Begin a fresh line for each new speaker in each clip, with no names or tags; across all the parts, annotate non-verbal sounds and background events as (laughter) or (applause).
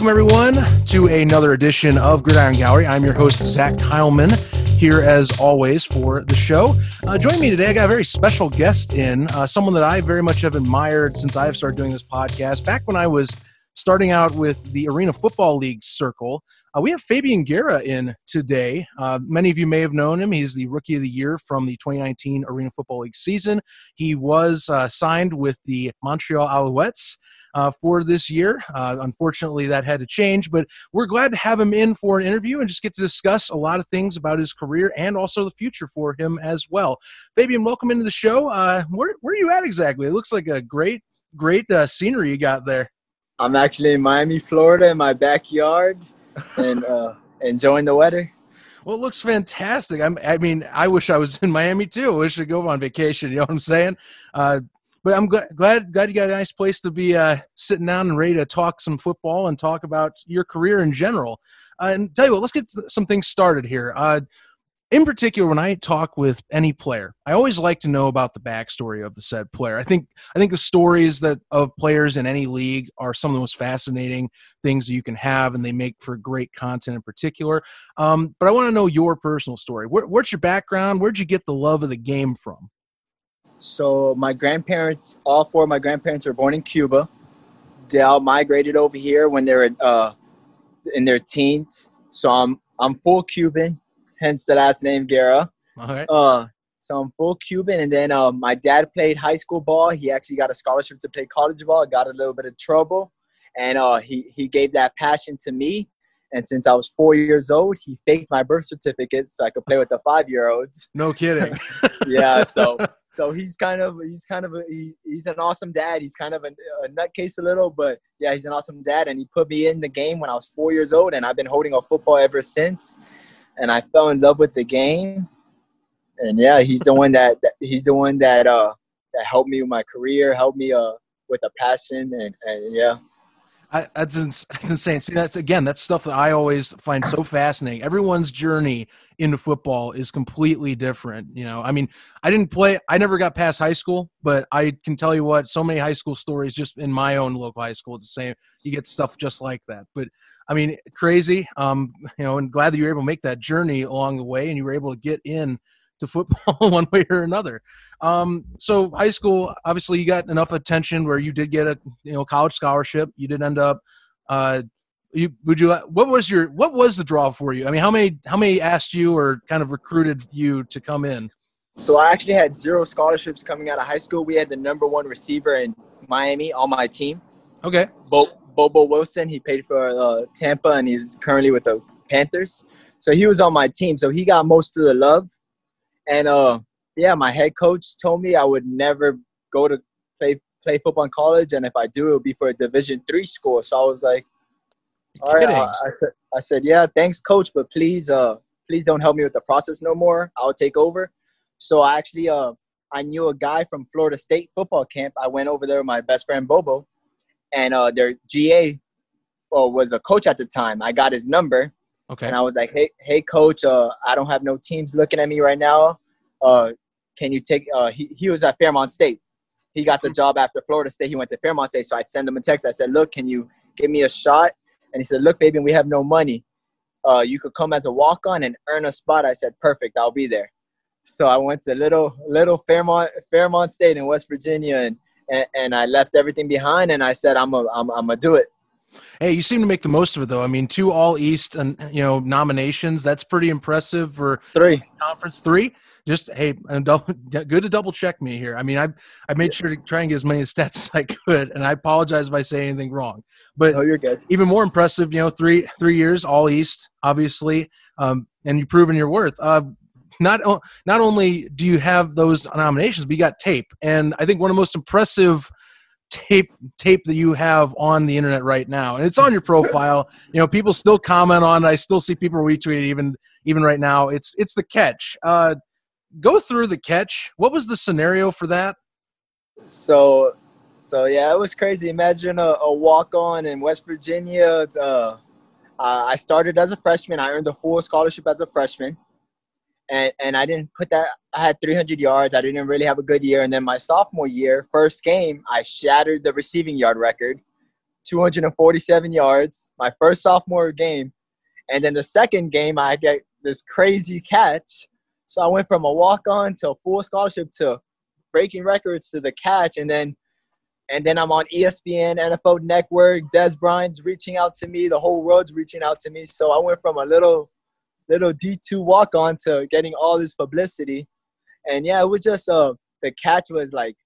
welcome everyone to another edition of Gridiron Gallery. I'm your host, Zach Heilman, here as always for the show. Uh, joining me today, I got a very special guest in, uh, someone that I very much have admired since I've started doing this podcast. Back when I was starting out with the Arena Football League circle, uh, we have Fabian Guerra in today. Uh, many of you may have known him. He's the Rookie of the Year from the 2019 Arena Football League season. He was uh, signed with the Montreal Alouettes uh, for this year. Uh, unfortunately, that had to change, but we're glad to have him in for an interview and just get to discuss a lot of things about his career and also the future for him as well. Fabian, welcome into the show. Uh, where, where are you at exactly? It looks like a great, great uh, scenery you got there.
I'm actually in Miami, Florida, in my backyard, and (laughs) uh, enjoying the weather.
Well, it looks fantastic. I'm, I mean, I wish I was in Miami too. I wish I could go on vacation. You know what I'm saying? Uh, but I'm glad, glad, you got a nice place to be uh, sitting down and ready to talk some football and talk about your career in general. Uh, and tell you what, let's get some things started here. Uh, in particular, when I talk with any player, I always like to know about the backstory of the said player. I think I think the stories that of players in any league are some of the most fascinating things that you can have, and they make for great content in particular. Um, but I want to know your personal story. Where, what's your background? Where'd you get the love of the game from?
So my grandparents, all four of my grandparents were born in Cuba. They all migrated over here when they were uh, in their teens. So I'm I'm full Cuban, hence the last name Guerra.
All right.
Uh, so I'm full Cuban, and then uh, my dad played high school ball. He actually got a scholarship to play college ball. Got a little bit of trouble, and uh, he he gave that passion to me. And since I was four years old, he faked my birth certificate so I could play with the five year olds.
No kidding. (laughs)
yeah. So (laughs) so he's kind of he's kind of a, he, he's an awesome dad. He's kind of a, a nutcase a little, but yeah, he's an awesome dad. And he put me in the game when I was four years old, and I've been holding a football ever since. And I fell in love with the game. And yeah, he's the one that, that he's the one that uh that helped me with my career, helped me uh with a passion, and, and yeah.
I, that's, that's insane. See, that's again, that's stuff that I always find so fascinating. Everyone's journey into football is completely different. You know, I mean, I didn't play, I never got past high school, but I can tell you what, so many high school stories just in my own local high school, it's the same. You get stuff just like that. But I mean, crazy. Um, you know, and glad that you were able to make that journey along the way and you were able to get in to football (laughs) one way or another. Um, so high school, obviously, you got enough attention where you did get a you know college scholarship. You did end up. Uh, you would you what was your what was the draw for you? I mean, how many how many asked you or kind of recruited you to come in?
So I actually had zero scholarships coming out of high school. We had the number one receiver in Miami on my team.
Okay.
Bo- Bobo Wilson. He paid for uh, Tampa, and he's currently with the Panthers. So he was on my team. So he got most of the love. And uh, yeah, my head coach told me I would never go to play play football in college, and if I do, it would be for a Division three school. So I was like, all right, I, I, said, I said, yeah, thanks, coach, but please, uh, please don't help me with the process no more. I'll take over. So I actually, uh, I knew a guy from Florida State football camp. I went over there with my best friend Bobo, and uh, their GA well, was a coach at the time. I got his number,
Okay.
And I was like, hey, hey, coach, uh, I don't have no teams looking at me right now. Uh, can you take? Uh, he he was at Fairmont State. He got the mm-hmm. job after Florida State. He went to Fairmont State. So I sent him a text. I said, look, can you give me a shot? And he said, look, Fabian, we have no money. Uh, you could come as a walk on and earn a spot. I said, perfect, I'll be there. So I went to little little Fairmont Fairmont State in West Virginia, and and, and I left everything behind. And I said, I'm a I'm I'm gonna do it.
Hey, you seem to make the most of it, though. I mean, two All East and you know nominations. That's pretty impressive for
three
conference three. Just hey, double, (laughs) good to double check me here. I mean, I I made sure to try and get as many (laughs) stats as I could, and I apologize if I say anything wrong. But
oh, you're good.
Even more impressive, you know, three three years All East, obviously, um, and you've proven your worth. Uh, not not only do you have those nominations, but you got tape, and I think one of the most impressive tape tape that you have on the internet right now and it's on your profile. You know people still comment on it. I still see people retweet even even right now. It's it's the catch. Uh go through the catch. What was the scenario for that?
So so yeah it was crazy. Imagine a, a walk on in west virginia. Uh, i started as a freshman. I earned a full scholarship as a freshman and and I didn't put that. I had 300 yards. I didn't really have a good year. And then my sophomore year, first game, I shattered the receiving yard record. 247 yards. My first sophomore game, and then the second game I get this crazy catch. So I went from a walk on to a full scholarship to breaking records to the catch, and then and then I'm on ESPN, NFL Network. Dez Bryant's reaching out to me. The whole world's reaching out to me. So I went from a little little D2 walk on to getting all this publicity. And yeah, it was just uh the catch was like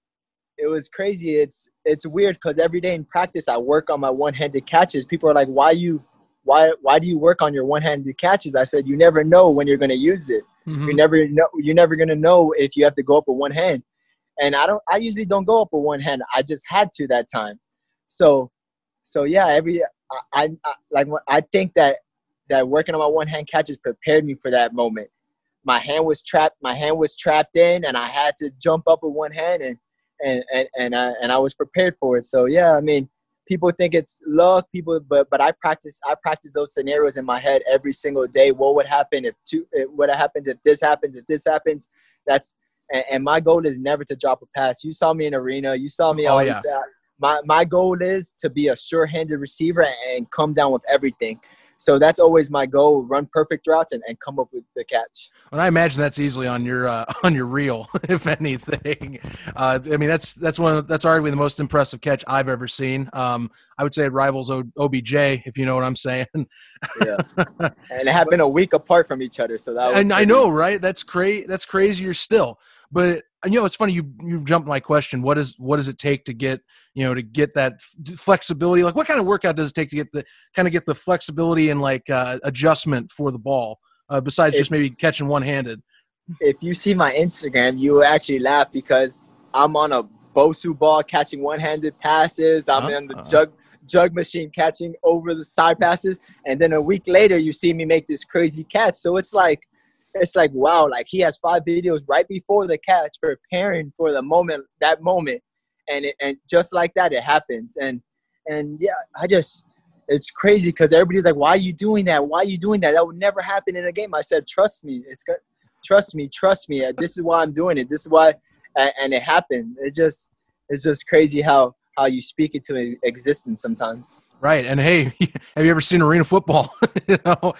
it was crazy. It's it's weird because every day in practice I work on my one-handed catches. People are like, "Why you, why why do you work on your one-handed catches?" I said, "You never know when you're gonna use it. Mm-hmm. You never know. You're never gonna know if you have to go up with one hand." And I don't. I usually don't go up with one hand. I just had to that time. So, so yeah. Every I, I, I like I think that that working on my one-hand catches prepared me for that moment. My hand was trapped. My hand was trapped in, and I had to jump up with one hand and and and and I, and I was prepared for it. So yeah, I mean, people think it's luck. People, but but I practice I practice those scenarios in my head every single day. What would happen if two? What happens if this happens? If this happens, that's and, and my goal is never to drop a pass. You saw me in arena. You saw me. Oh, always. Yeah. My my goal is to be a sure-handed receiver and come down with everything. So that's always my goal: run perfect routes and, and come up with the catch.
And I imagine that's easily on your uh, (laughs) on your reel, (laughs) if anything. Uh, I mean, that's that's one of, that's arguably the most impressive catch I've ever seen. Um, I would say it rivals o- OBJ, if you know what I'm saying. (laughs)
yeah, and it happened a week apart from each other, so that.
and I know, right? That's crazy. That's crazier still. But you know, it's funny you you jumped my question. What is what does it take to get you know to get that flexibility? Like, what kind of workout does it take to get the kind of get the flexibility and like uh, adjustment for the ball uh, besides if, just maybe catching one handed?
If you see my Instagram, you will actually laugh because I'm on a Bosu ball catching one handed passes. I'm uh, in the uh, jug jug machine catching over the side passes, and then a week later you see me make this crazy catch. So it's like it's like wow, like he has five videos right before the catch, preparing for the moment, that moment, and it, and just like that, it happens. And and yeah, I just it's crazy because everybody's like, why are you doing that? Why are you doing that? That would never happen in a game. I said, trust me, it's good. Trust me, trust me. This is why I'm doing it. This is why, and it happened. It just it's just crazy how how you speak it to existence sometimes.
Right, and hey, (laughs) have you ever seen arena football? (laughs) you know,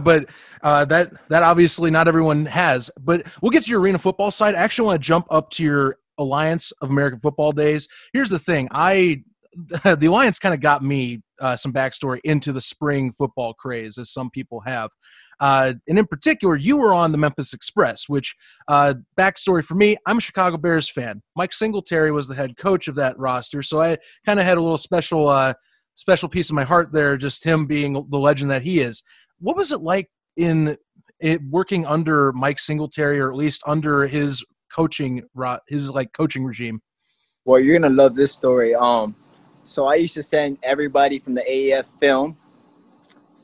but uh, that that obviously not everyone has. But we'll get to your arena football side. I actually want to jump up to your Alliance of American Football days. Here's the thing: I (laughs) the Alliance kind of got me uh, some backstory into the spring football craze, as some people have. Uh, and in particular, you were on the Memphis Express, which uh, backstory for me, I'm a Chicago Bears fan. Mike Singletary was the head coach of that roster, so I kind of had a little special uh, special piece of my heart there, just him being the legend that he is. What was it like in it, working under Mike Singletary, or at least under his coaching, his like coaching regime?
Well, you're gonna love this story. Um, so I used to send everybody from the AAF film,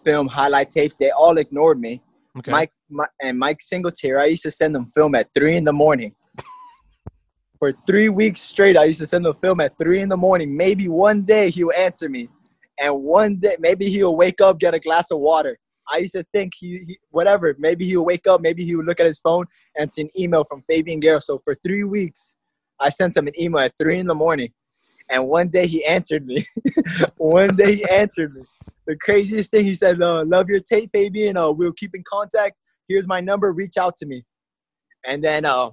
film highlight tapes. They all ignored me. Okay. Mike my, and Mike Singletary, I used to send them film at three in the morning. (laughs) For three weeks straight, I used to send them film at three in the morning. Maybe one day he'll answer me and one day maybe he'll wake up, get a glass of water. I used to think he, he, whatever. Maybe he'll wake up. Maybe he would look at his phone and see an email from Fabian Guerra. So for three weeks, I sent him an email at three in the morning, and one day he answered me. (laughs) one day he answered me. The craziest thing he said, uh, "Love your tape, Fabian. Uh, we'll keep in contact. Here's my number. Reach out to me." And then uh,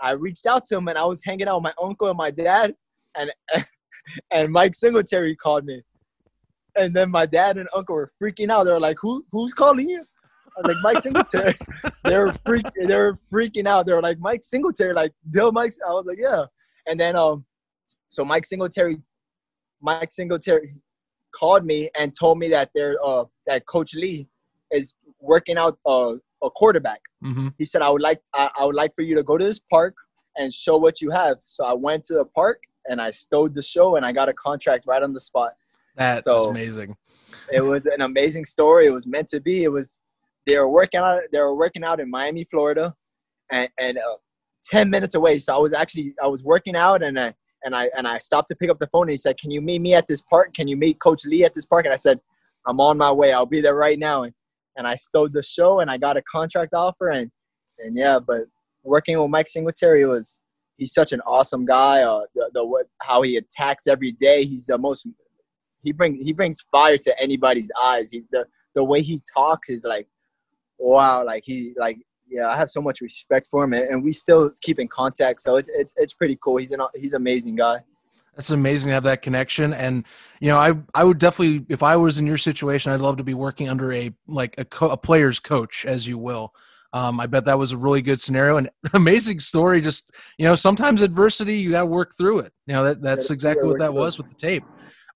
I reached out to him, and I was hanging out with my uncle and my dad, and (laughs) and Mike Singletary called me and then my dad and uncle were freaking out. They were like, "Who? Who's calling you?" I was like, "Mike Singletary." (laughs) they were freak. They were freaking out. They were like, "Mike Singletary." Like, "Dill Mike." I was like, "Yeah." And then um, so Mike Singletary, Mike Singletary, called me and told me that they're uh that Coach Lee is working out uh, a quarterback. Mm-hmm. He said, "I would like I, I would like for you to go to this park and show what you have." So I went to the park and I stowed the show and I got a contract right on the spot.
That's so amazing.
It was an amazing story. It was meant to be. It was they were working out. They were working out in Miami, Florida, and and uh, ten minutes away. So I was actually I was working out, and I and I and I stopped to pick up the phone. And he said, "Can you meet me at this park? Can you meet Coach Lee at this park?" And I said, "I'm on my way. I'll be there right now." And and I stowed the show, and I got a contract offer, and and yeah, but working with Mike Singletary was he's such an awesome guy. Uh, the, the how he attacks every day. He's the most he brings he brings fire to anybody's eyes. He, the the way he talks is like, wow, like he like yeah, I have so much respect for him, and, we still keep in contact. So it's it's it's pretty cool. He's an he's an amazing guy.
That's amazing to have that connection, and you know, I I would definitely, if I was in your situation, I'd love to be working under a like a, co- a player's coach, as you will. Um, I bet that was a really good scenario and (laughs) amazing story. Just you know, sometimes adversity, you got to work through it. You know, that that's exactly what that was with the tape.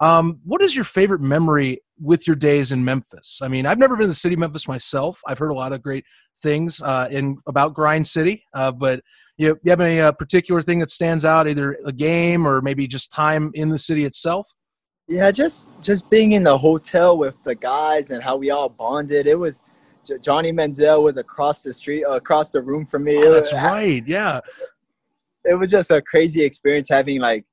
Um, what is your favorite memory with your days in Memphis? I mean, I've never been to the city of Memphis myself. I've heard a lot of great things uh, in about Grind City, uh, but you, you have any uh, particular thing that stands out, either a game or maybe just time in the city itself?
Yeah, just just being in the hotel with the guys and how we all bonded. It was Johnny Manziel was across the street, uh, across the room from me.
Oh, that's (laughs) right. Yeah.
It was just a crazy experience having like,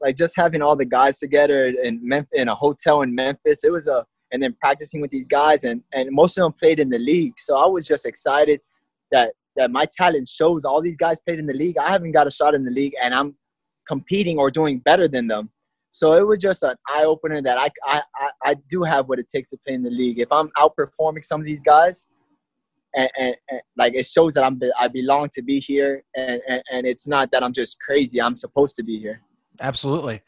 like just having all the guys together in Memphis, in a hotel in Memphis. It was a and then practicing with these guys and and most of them played in the league. So I was just excited that that my talent shows. All these guys played in the league. I haven't got a shot in the league, and I'm competing or doing better than them. So it was just an eye opener that I, I, I, I, do have what it takes to play in the league. If I'm outperforming some of these guys, and, and, and like it shows that I'm I belong to be here, and, and, and it's not that I'm just crazy. I'm supposed to be here.
Absolutely.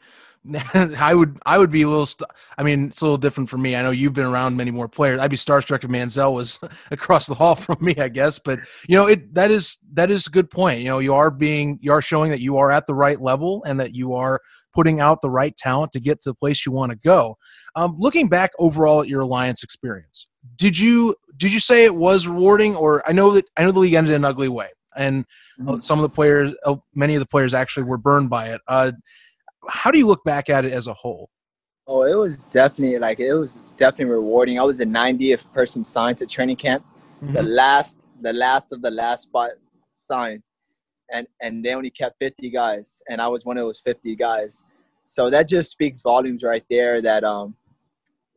(laughs) I would I would be a little. St- I mean, it's a little different for me. I know you've been around many more players. I'd be starstruck if Manziel was (laughs) across the hall from me, I guess. But you know, it that is that is a good point. You know, you are being you are showing that you are at the right level and that you are putting out the right talent to get to the place you want to go. Um, looking back overall at your alliance experience, did you did you say it was rewarding, or I know that I know the league ended in an ugly way, and mm-hmm. some of the players, uh, many of the players actually were burned by it. Uh, how do you look back at it as a whole?
Oh, it was definitely like it was definitely rewarding. I was the 90th person signed to training camp, mm-hmm. the last, the last of the last spot signed, and and they only kept 50 guys, and I was one of those 50 guys. So that just speaks volumes right there. That um,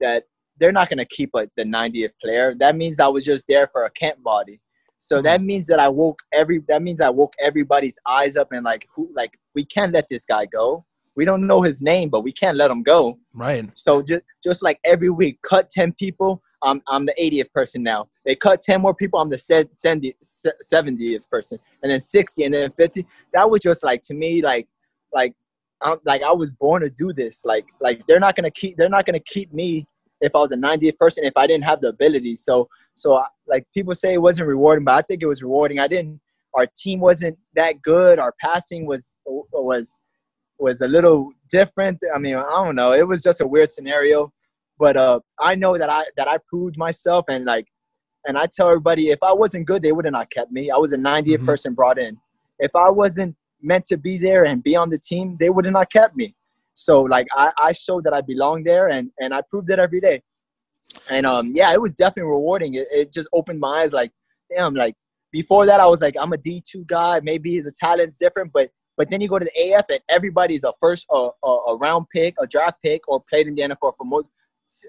that they're not gonna keep a, the 90th player. That means I was just there for a camp body. So mm-hmm. that means that I woke every. That means I woke everybody's eyes up and like who like we can't let this guy go we don't know his name, but we can't let him go.
Right.
So just just like every week, cut ten people. I'm I'm the 80th person now. They cut 10 more people. I'm the 70th person, and then 60, and then 50. That was just like to me, like like I'm like I was born to do this. Like like they're not gonna keep they're not gonna keep me if I was a 90th person if I didn't have the ability. So so like people say it wasn't rewarding, but I think it was rewarding. I didn't. Our team wasn't that good. Our passing was was was a little different. I mean, I don't know. It was just a weird scenario, but uh, I know that I that I proved myself, and like, and I tell everybody, if I wasn't good, they would have not kept me. I was a 90th mm-hmm. person brought in. If I wasn't meant to be there and be on the team, they would have not kept me. So like, I, I showed that I belong there, and and I proved it every day. And um, yeah, it was definitely rewarding. It, it just opened my eyes. Like, damn, like before that, I was like, I'm a D2 guy. Maybe the talent's different, but but then you go to the AF and everybody's a first uh, a round pick, a draft pick, or played in the NFL for most.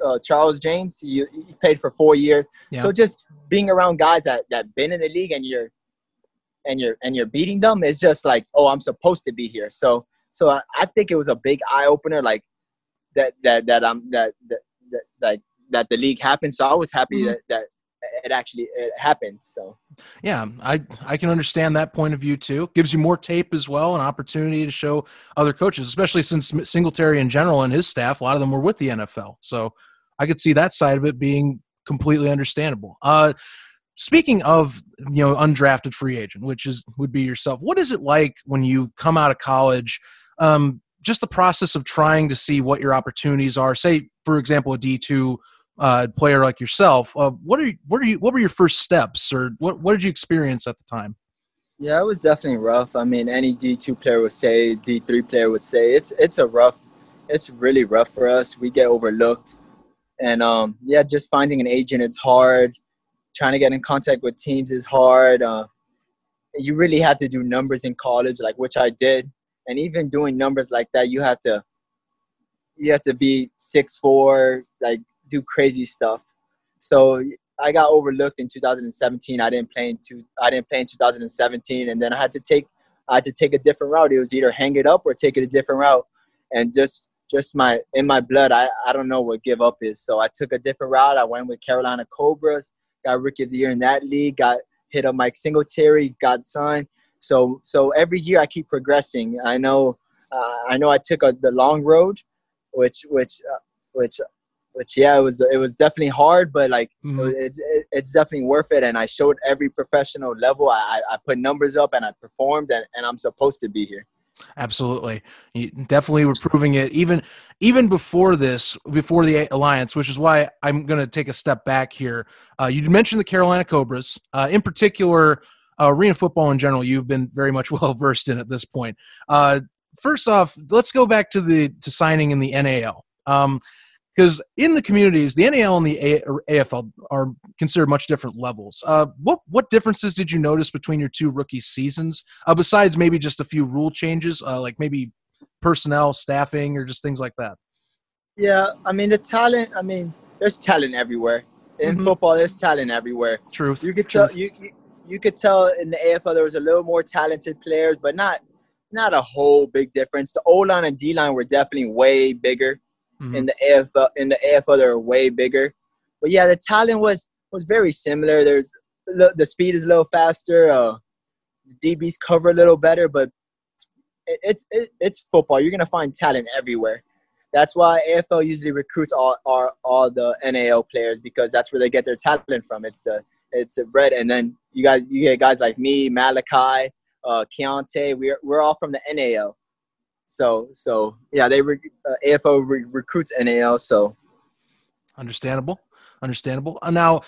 Uh, Charles James, you, you played for four years. Yeah. So just being around guys that that been in the league and you're and you're and you're beating them is just like, oh, I'm supposed to be here. So so I, I think it was a big eye opener, like that that that um that that that, that, that the league happened. So I was happy mm-hmm. that, that it actually it happened. So
yeah, I I can understand that point of view too. Gives you more tape as well, an opportunity to show other coaches, especially since Singletary in general and his staff, a lot of them were with the NFL. So I could see that side of it being completely understandable. Uh, speaking of you know undrafted free agent, which is would be yourself, what is it like when you come out of college? Um, just the process of trying to see what your opportunities are. Say, for example, a D two uh, player like yourself, uh, what are you, what are you what were your first steps, or what what did you experience at the time?
Yeah, it was definitely rough. I mean, any D two player would say, D three player would say, it's it's a rough, it's really rough for us. We get overlooked, and um, yeah, just finding an agent it's hard. Trying to get in contact with teams is hard. Uh, you really have to do numbers in college, like which I did, and even doing numbers like that, you have to you have to be six four, like do crazy stuff. So I got overlooked in 2017. I didn't play in two, I didn't play in 2017, and then I had to take I had to take a different route. It was either hang it up or take it a different route. And just just my in my blood. I, I don't know what give up is. So I took a different route. I went with Carolina Cobras, got rookie of the year in that league, got hit up Mike Singletary, got signed. So so every year I keep progressing. I know uh, I know I took a, the long road, which which uh, which which yeah it was it was definitely hard, but like mm-hmm. it's it's definitely worth it. And I showed every professional level. I I put numbers up and I performed, and, and I'm supposed to be here.
Absolutely, you definitely were proving it even even before this, before the alliance, which is why I'm going to take a step back here. Uh, you mentioned the Carolina Cobras, uh, in particular, uh, arena football in general. You've been very much (laughs) well versed in at this point. Uh, first off, let's go back to the to signing in the NAL. Um, because in the communities, the NAL and the A- AFL are considered much different levels. Uh, what what differences did you notice between your two rookie seasons, uh, besides maybe just a few rule changes, uh, like maybe personnel, staffing, or just things like that?
Yeah, I mean the talent. I mean, there's talent everywhere in mm-hmm. football. There's talent everywhere.
Truth.
You could tell you, you you could tell in the AFL there was a little more talented players, but not not a whole big difference. The O line and D line were definitely way bigger mm-hmm. in the AFL. In the AFL, they're way bigger. But yeah, the talent was was very similar. There's the, the speed is a little faster. Uh, the DBs cover a little better, but it, it's it, it's football. You're gonna find talent everywhere. That's why AFL usually recruits all, all all the NAL players because that's where they get their talent from. It's the it's a bread, and then you guys you get guys like me, Malachi, uh, Keontae. We're we're all from the NAL. So so yeah, they re- uh, AFL re- recruits NAL. So
understandable, understandable. Uh, now,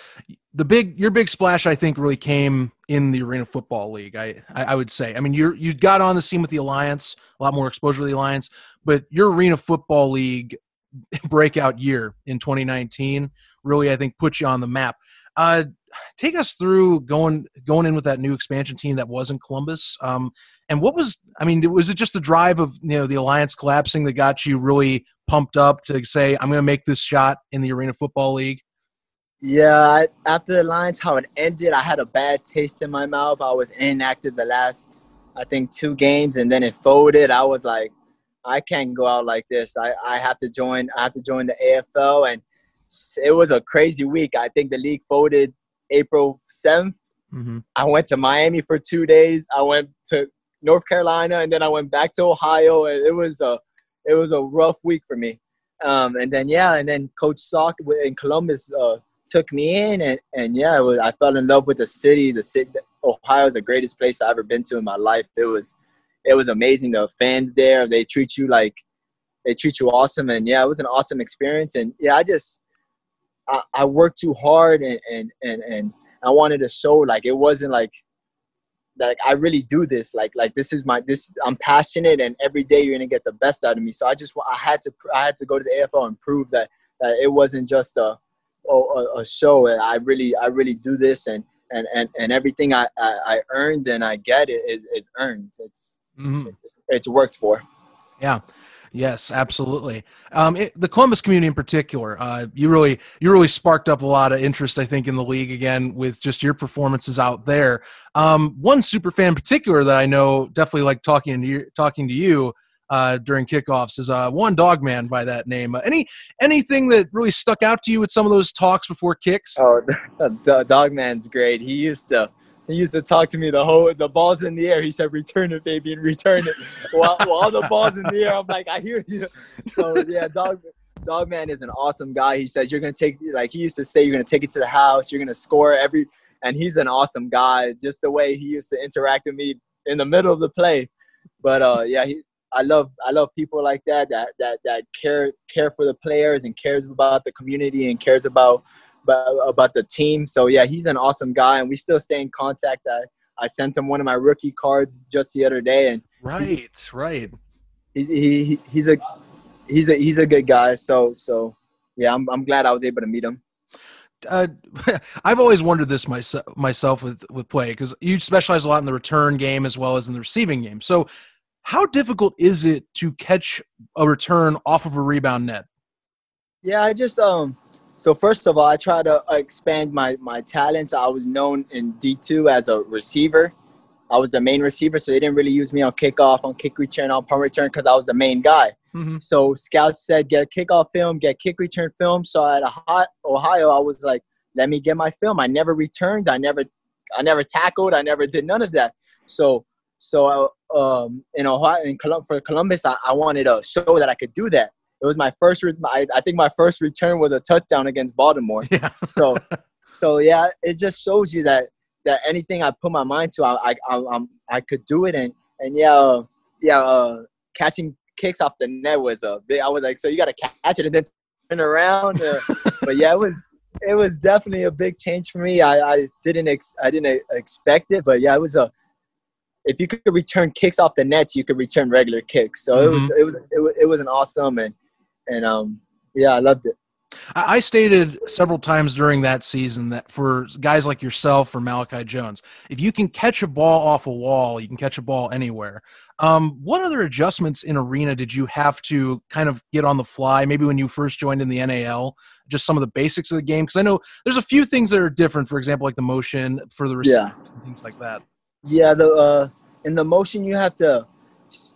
the big your big splash, I think, really came in the Arena Football League. I I, I would say. I mean, you you got on the scene with the Alliance, a lot more exposure to the Alliance, but your Arena Football League breakout year in 2019 really, I think, put you on the map. Uh, take us through going going in with that new expansion team that was in Columbus. Um, and what was I mean, was it just the drive of you know the alliance collapsing that got you really pumped up to say I'm going to make this shot in the Arena Football League?
Yeah, I, after the alliance, how it ended, I had a bad taste in my mouth. I was inactive the last I think two games, and then it folded. I was like, I can't go out like this. I, I have to join. I have to join the AFL, and it was a crazy week. I think the league folded April 7th. Mm-hmm. I went to Miami for two days. I went to North Carolina, and then I went back to Ohio. And it was a it was a rough week for me. Um, and then yeah, and then Coach Sock in Columbus uh, took me in, and, and yeah, was, I fell in love with the city. The city, Ohio is the greatest place I've ever been to in my life. It was it was amazing. The fans there, they treat you like they treat you awesome, and yeah, it was an awesome experience. And yeah, I just I, I worked too hard and, and and and I wanted to show like it wasn't like like I really do this like like this is my this I'm passionate and every day you're gonna get the best out of me. So I just I had to I had to go to the AFL and prove that that it wasn't just a a, a show. I really I really do this and and and, and everything I, I, I earned and I get it is, is earned. It's, mm-hmm. it's it's worked for.
Yeah Yes, absolutely. Um, it, the Columbus community in particular, uh, you really you really sparked up a lot of interest, I think, in the league again with just your performances out there. Um, one super fan in particular that I know definitely like talking to you, talking to you uh, during kickoffs is uh, one Dogman by that name. Uh, any anything that really stuck out to you with some of those talks before kicks?
Oh, (laughs) dog man's great. He used to he used to talk to me the whole the ball's in the air. He said, "Return it, Fabian, return it." while, while the ball's in the air, I'm like, "I hear you." (laughs) So yeah, dog Dogman is an awesome guy. He says you're gonna take like he used to say you're gonna take it to the house. You're gonna score every, and he's an awesome guy. Just the way he used to interact with me in the middle of the play. But uh, yeah, he, I love I love people like that that that that care care for the players and cares about the community and cares about about, about the team. So yeah, he's an awesome guy, and we still stay in contact. I I sent him one of my rookie cards just the other day, and
right, right.
He's he, he's a he's a he's a good guy. So so yeah, I'm I'm glad I was able to meet him.
Uh, (laughs) I've always wondered this myself myself with with play because you specialize a lot in the return game as well as in the receiving game. So, how difficult is it to catch a return off of a rebound net?
Yeah, I just um so first of all, I try to expand my my talents. I was known in D two as a receiver. I was the main receiver, so they didn't really use me on kickoff, on kick return, on punt return because I was the main guy. Mm-hmm. So scouts said get kickoff film, get kick return film. So at Ohio, I was like, let me get my film. I never returned. I never, I never tackled. I never did none of that. So so I um, in Ohio, in Colum- for Columbus, I, I wanted to show that I could do that. It was my first. Re- I, I think my first return was a touchdown against Baltimore. Yeah. so, (laughs) so yeah, it just shows you that that anything I put my mind to, I I I, I could do it. And and yeah, uh, yeah, uh, catching kicks off the net was a big. I was like, so you got to catch it and then turn around. Uh, (laughs) but yeah, it was it was definitely a big change for me. I, I didn't ex- I didn't expect it, but yeah, it was a if you could return kicks off the nets, you could return regular kicks. So mm-hmm. it was it was it was it was an awesome and and um yeah, I loved it.
I stated several times during that season that for guys like yourself or Malachi Jones, if you can catch a ball off a wall, you can catch a ball anywhere. Um, what other adjustments in arena did you have to kind of get on the fly? Maybe when you first joined in the NAL, just some of the basics of the game. Because I know there's a few things that are different. For example, like the motion for the receivers yeah. and things like that.
Yeah, the uh, in the motion you have to.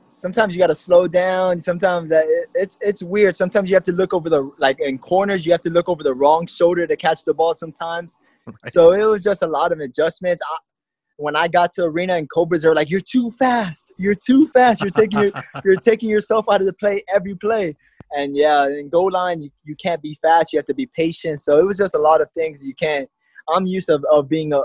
Sometimes you got to slow down. Sometimes that it, it's it's weird. Sometimes you have to look over the like in corners. You have to look over the wrong shoulder to catch the ball. Sometimes, right. so it was just a lot of adjustments. I, when I got to arena and Cobras, are like, "You're too fast. You're too fast. You're taking your, (laughs) you're taking yourself out of the play every play." And yeah, in goal line, you, you can't be fast. You have to be patient. So it was just a lot of things you can't. I'm used of, of being a,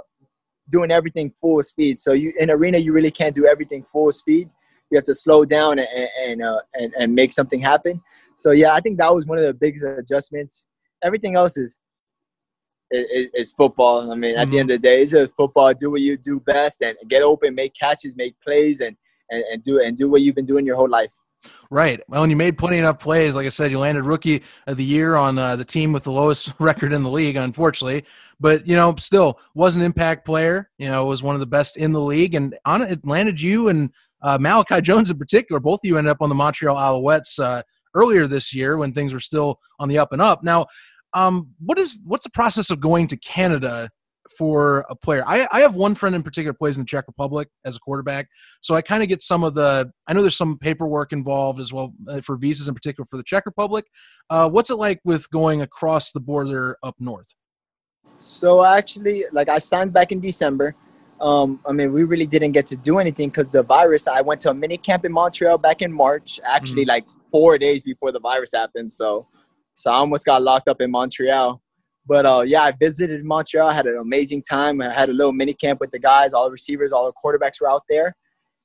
doing everything full speed. So you in arena, you really can't do everything full speed. You have to slow down and and uh, and, and make something happen. So yeah, I think that was one of the biggest adjustments. Everything else is is, is football. I mean, at mm-hmm. the end of the day, it's just football. Do what you do best and get open, make catches, make plays, and and, and do and do what you've been doing your whole life.
Right. Well, and you made plenty enough plays. Like I said, you landed rookie of the year on uh, the team with the lowest (laughs) record in the league, unfortunately. But you know, still was an impact player. You know, was one of the best in the league, and on it landed you and uh, Malachi Jones in particular. Both of you ended up on the Montreal Alouettes uh, earlier this year when things were still on the up and up. Now, um, what is what's the process of going to Canada for a player. I, I have one friend in particular plays in the Czech Republic as a quarterback, so I kind of get some of the. I know there's some paperwork involved as well uh, for visas in particular for the Czech Republic. Uh, what's it like with going across the border up north?
So actually, like I signed back in December. Um, I mean, we really didn't get to do anything because the virus. I went to a mini camp in Montreal back in March, actually mm-hmm. like four days before the virus happened. So, so I almost got locked up in Montreal. But uh, yeah, I visited Montreal. I had an amazing time. I had a little mini camp with the guys. All the receivers, all the quarterbacks were out there,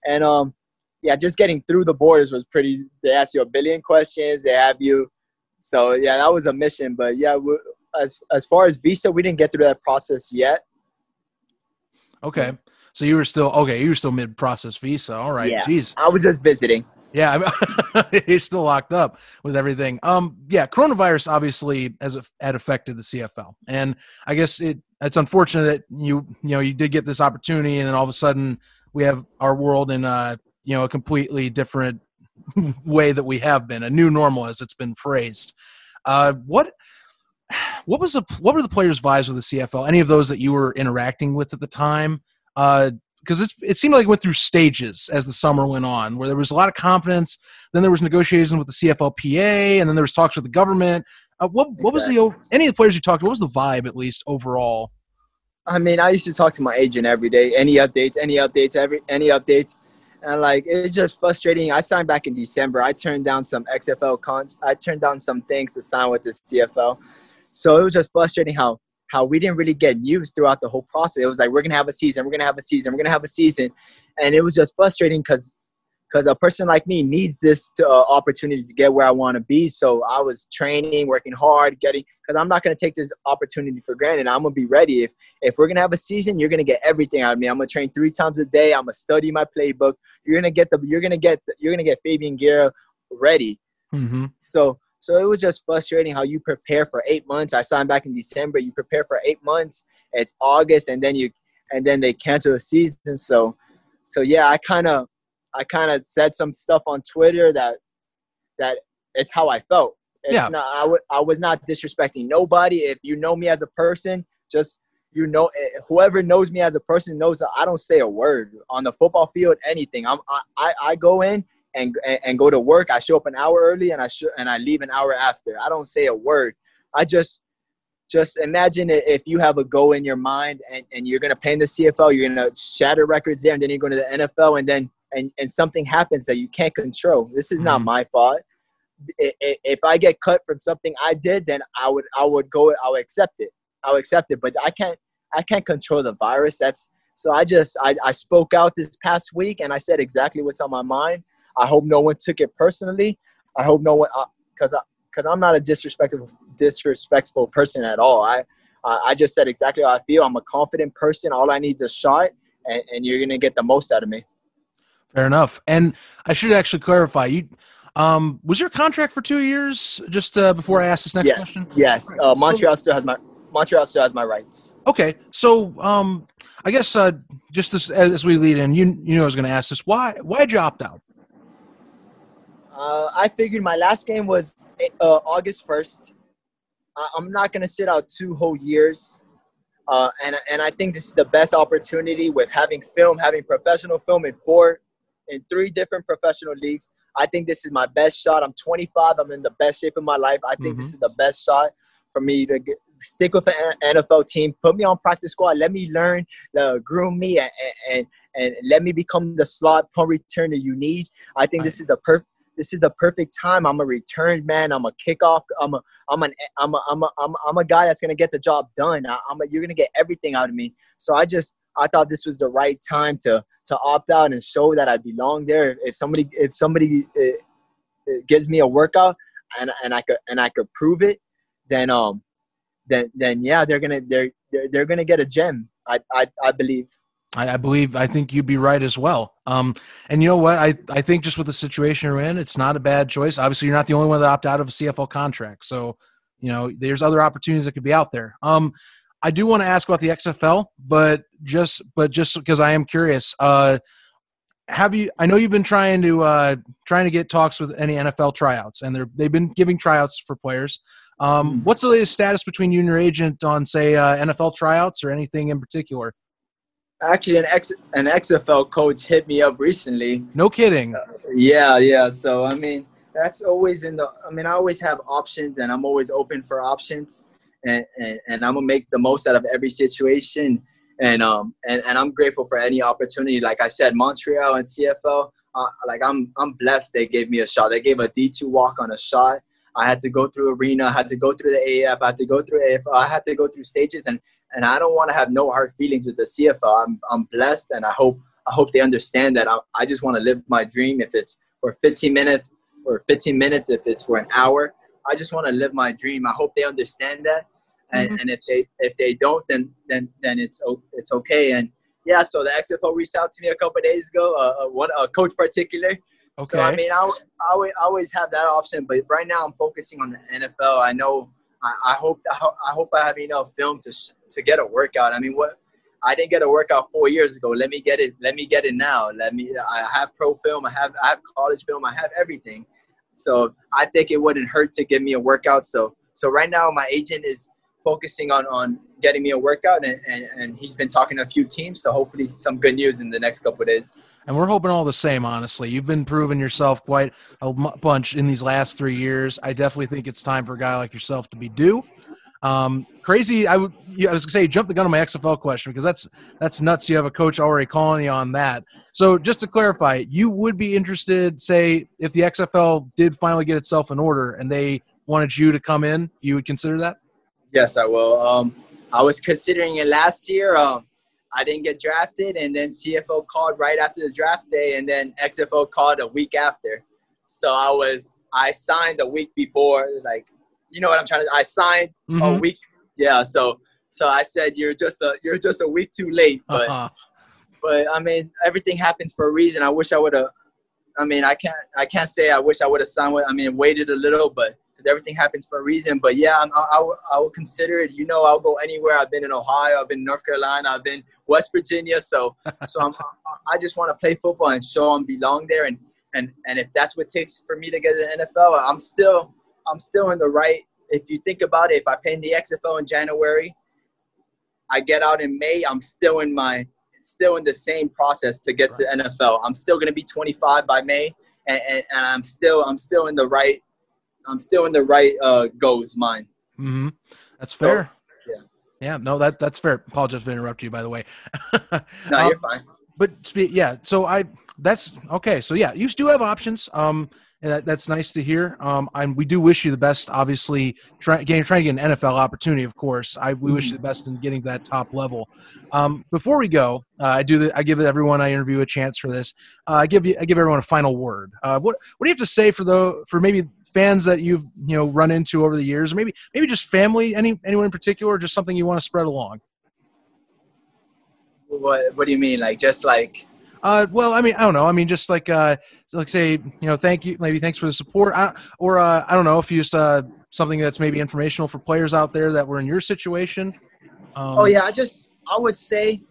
and um, yeah, just getting through the borders was pretty. They ask you a billion questions. They have you. So yeah, that was a mission. But yeah, as as far as visa, we didn't get through that process yet.
Okay, so you were still okay. You were still mid process visa. All right. Yeah, Jeez.
I was just visiting.
Yeah, he's (laughs) still locked up with everything. Um, yeah, coronavirus obviously has had affected the CFL, and I guess it it's unfortunate that you you know you did get this opportunity, and then all of a sudden we have our world in a you know a completely different (laughs) way that we have been a new normal as it's been phrased. Uh, what (sighs) what was the what were the players' vibes with the CFL? Any of those that you were interacting with at the time? Uh, because it seemed like it went through stages as the summer went on, where there was a lot of confidence. Then there was negotiations with the CFLPA, and then there was talks with the government. Uh, what what exactly. was the any of the players you talked to? What was the vibe, at least overall?
I mean, I used to talk to my agent every day. Any updates? Any updates? Every any updates? And like it's just frustrating. I signed back in December. I turned down some XFL con. I turned down some things to sign with the CFL. So it was just frustrating how how we didn't really get used throughout the whole process. It was like we're gonna have a season, we're gonna have a season, we're gonna have a season, and it was just frustrating because because a person like me needs this to, uh, opportunity to get where I want to be. So I was training, working hard, getting because I'm not gonna take this opportunity for granted. I'm gonna be ready. If if we're gonna have a season, you're gonna get everything out of me. I'm gonna train three times a day. I'm gonna study my playbook. You're gonna get the you're gonna get you're gonna get Fabian Guerra ready. Mm-hmm. So so it was just frustrating how you prepare for eight months. I signed back in December. You prepare for eight months. It's August, and then you and then they cancel the season. So so yeah, I kind of I kind of said some stuff on Twitter that that it's how I felt. It's yeah. Not, I, w- I was not disrespecting nobody. If you know me as a person, just you know, eh, whoever knows me as a person knows that I don't say a word on the football field. Anything. I'm I, I go in and, and, and go to work. I show up an hour early and I sh- and I leave an hour after. I don't say a word. I just just imagine if you have a goal in your mind and, and you're going to play in the CFL, you're going to shatter records there, and then you're going to the NFL, and then and, and something happens that you can't control. This is mm-hmm. not my fault. If I get cut from something I did, then I would I would go I would accept it. I would accept it, but I can't I can't control the virus. That's so I just I, I spoke out this past week and I said exactly what's on my mind. I hope no one took it personally. I hope no one because uh, because I'm not a disrespectful disrespectful person at all. I uh, I just said exactly how I feel. I'm a confident person. All I need is a shot, and, and you're gonna get the most out of me.
Fair enough. And I should actually clarify you. Um, was your contract for two years? Just uh, before I ask this next question.
Yes, uh, Montreal still has my Montreal still has my rights.
Okay, so um, I guess uh, just as, as we lead in, you you know I was going to ask this. Why why did you opt out?
Uh, I figured my last game was uh, August first. I'm not gonna sit out two whole years, uh, and and I think this is the best opportunity with having film, having professional film in four, in three different professional leagues. I think this is my best shot. I'm 25. I'm in the best shape of my life. I think mm-hmm. this is the best shot for me to get, stick with an NFL team. Put me on practice squad. Let me learn, uh, groom me, and, and and let me become the slot punt returner you need. I think this is the perfect this is the perfect time. I'm a return man. I'm a kickoff. I'm a I'm an I'm a I'm a I'm a, I'm a guy that's gonna get the job done. I, am a, you're gonna get everything out of me. So I just I thought this was the right time to to opt out and show that I belong there. If somebody if somebody uh, uh, gives me a workout and and I could and I could prove it, then um then then yeah they're gonna they're they're, they're gonna get a gem. I I, I believe.
I, I, believe I think you'd be right as well. Um, and you know what? I, I think just with the situation you're in, it's not a bad choice. Obviously, you're not the only one that opted out of a CFL contract, so you know there's other opportunities that could be out there. Um, I do want to ask about the XFL, but just but just because I am curious, uh, have you? I know you've been trying to uh, trying to get talks with any NFL tryouts, and they're they've been giving tryouts for players. Um, hmm. what's the latest status between you and your agent on, say, uh, NFL tryouts or anything in particular?
Actually, an X an XFL coach hit me up recently.
No kidding. Uh,
yeah, yeah. So I mean, that's always in the. I mean, I always have options, and I'm always open for options, and and, and I'm gonna make the most out of every situation. And um and, and I'm grateful for any opportunity. Like I said, Montreal and CFL. Uh, like I'm I'm blessed. They gave me a shot. They gave a D2 walk on a shot. I had to go through arena. I had to go through the AF. I had to go through AFL. I had to go through stages, and and I don't want to have no hard feelings with the CFL. I'm I'm blessed, and I hope I hope they understand that I, I just want to live my dream. If it's for 15 minutes, or 15 minutes, if it's for an hour, I just want to live my dream. I hope they understand that, and, mm-hmm. and if they if they don't, then then then it's it's okay. And yeah, so the XFL reached out to me a couple days ago. Uh, uh, one a coach particular Okay. So I mean, I, I, I always have that option, but right now I'm focusing on the NFL. I know. I, hope I hope I have enough film to to get a workout. I mean, what I didn't get a workout four years ago. Let me get it. Let me get it now. Let me. I have pro film. I have I have college film. I have everything. So I think it wouldn't hurt to give me a workout. So so right now my agent is focusing on on getting me a workout, and, and, and he's been talking to a few teams. So hopefully, some good news in the next couple days.
And we're hoping all the same. Honestly, you've been proving yourself quite a bunch in these last three years. I definitely think it's time for a guy like yourself to be due. Um, crazy. I was gonna say jump the gun on my XFL question because that's that's nuts. You have a coach already calling you on that. So just to clarify, you would be interested, say, if the XFL did finally get itself in order and they wanted you to come in, you would consider that?
Yes, I will. Um, I was considering it last year. Um, I didn't get drafted, and then CFL called right after the draft day, and then XFL called a week after. So I was I signed a week before, like you know what I'm trying to. I signed mm-hmm. a week. Yeah. So so I said you're just a you're just a week too late, but uh-huh. but I mean everything happens for a reason. I wish I would have. I mean I can't I can't say I wish I would have signed with. I mean waited a little, but because everything happens for a reason. But yeah, I, I, I will consider it. You know, I'll go anywhere. I've been in Ohio, I've been in North Carolina, I've been West Virginia. So, (laughs) so I'm, I just want to play football and show I'm belong there. And and and if that's what it takes for me to get to the NFL, I'm still I'm still in the right. If you think about it, if I play in the XFL in January, I get out in May. I'm still in my still in the same process to get to NFL. I'm still going to be 25 by May and, and, and I'm still I'm still in the right I'm still in the right uh, goals mind.
Mm-hmm. That's fair.
Yeah.
Yeah. No, that that's fair. Apologize for interrupt you, by the way. (laughs)
no, um, you're fine.
But yeah, so I that's okay. So yeah, you do have options. Um, that, that's nice to hear. Um, and we do wish you the best. Obviously, trying trying to get an NFL opportunity. Of course, I we wish you the best in getting to that top level. Um, before we go, uh, I do the, I give everyone I interview a chance for this. Uh, I give you I give everyone a final word. Uh, what what do you have to say for the for maybe fans that you've you know run into over the years, or maybe maybe just family, any anyone in particular, or just something you want to spread along?
What What do you mean? Like just like
uh, well, I mean, I don't know. I mean, just like, uh, like say, you know, thank you, maybe thanks for the support, I, or uh, I don't know if you just uh, something that's maybe informational for players out there that were in your situation.
Um, oh yeah, I just I would say,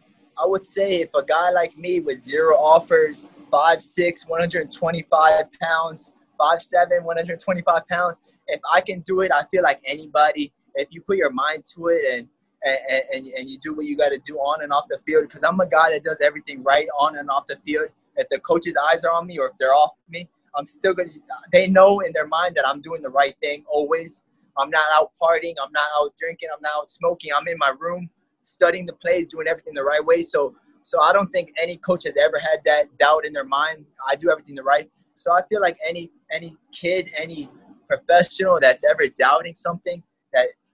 I would say if a guy like me with zero offers, five six, 125 pounds, five seven, 125 pounds, if I can do it, I feel like anybody. If you put your mind to it and and, and, and you do what you got to do on and off the field. Because I'm a guy that does everything right on and off the field. If the coach's eyes are on me or if they're off me, I'm still gonna. They know in their mind that I'm doing the right thing always. I'm not out partying. I'm not out drinking. I'm not out smoking. I'm in my room studying the plays, doing everything the right way. So, so I don't think any coach has ever had that doubt in their mind. I do everything the right. So I feel like any any kid, any professional that's ever doubting something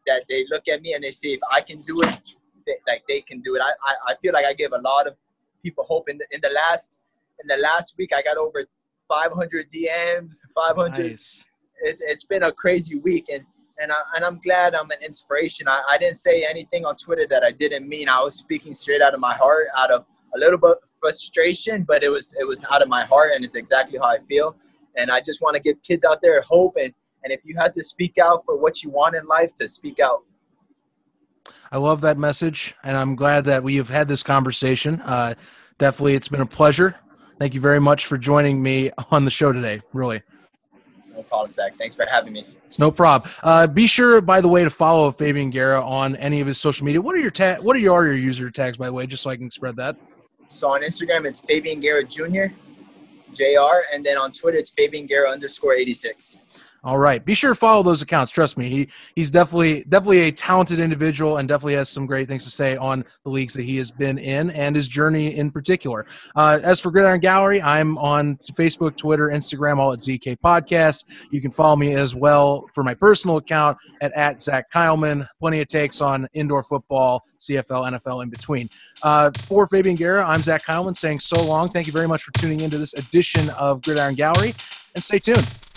that they look at me and they see if I can do it, they, like they can do it. I, I, I feel like I give a lot of people hope. In the, in the last in the last week, I got over 500 DMs, 500. Nice. It's it's been a crazy week, and and I and I'm glad I'm an inspiration. I, I didn't say anything on Twitter that I didn't mean. I was speaking straight out of my heart, out of a little bit of frustration, but it was it was out of my heart, and it's exactly how I feel. And I just want to give kids out there hope and and if you had to speak out for what you want in life, to speak out.
I love that message, and I'm glad that we have had this conversation. Uh, definitely, it's been a pleasure. Thank you very much for joining me on the show today. Really.
No problem, Zach. Thanks for having me.
It's no problem. Uh, be sure, by the way, to follow Fabian Guerra on any of his social media. What are your ta- What are your, your user tags, by the way, just so I can spread that?
So on Instagram, it's Fabian Guerra Jr. Jr. And then on Twitter, it's Fabian Guerra underscore 86.
All right. Be sure to follow those accounts. Trust me, he he's definitely definitely a talented individual and definitely has some great things to say on the leagues that he has been in and his journey in particular. Uh, as for Gridiron Gallery, I'm on Facebook, Twitter, Instagram, all at ZK Podcast. You can follow me as well for my personal account at, at Zach Kyleman. Plenty of takes on indoor football, CFL, NFL, in between. Uh, for Fabian Guerra, I'm Zach Kyleman saying so long. Thank you very much for tuning into this edition of Gridiron Gallery and stay tuned.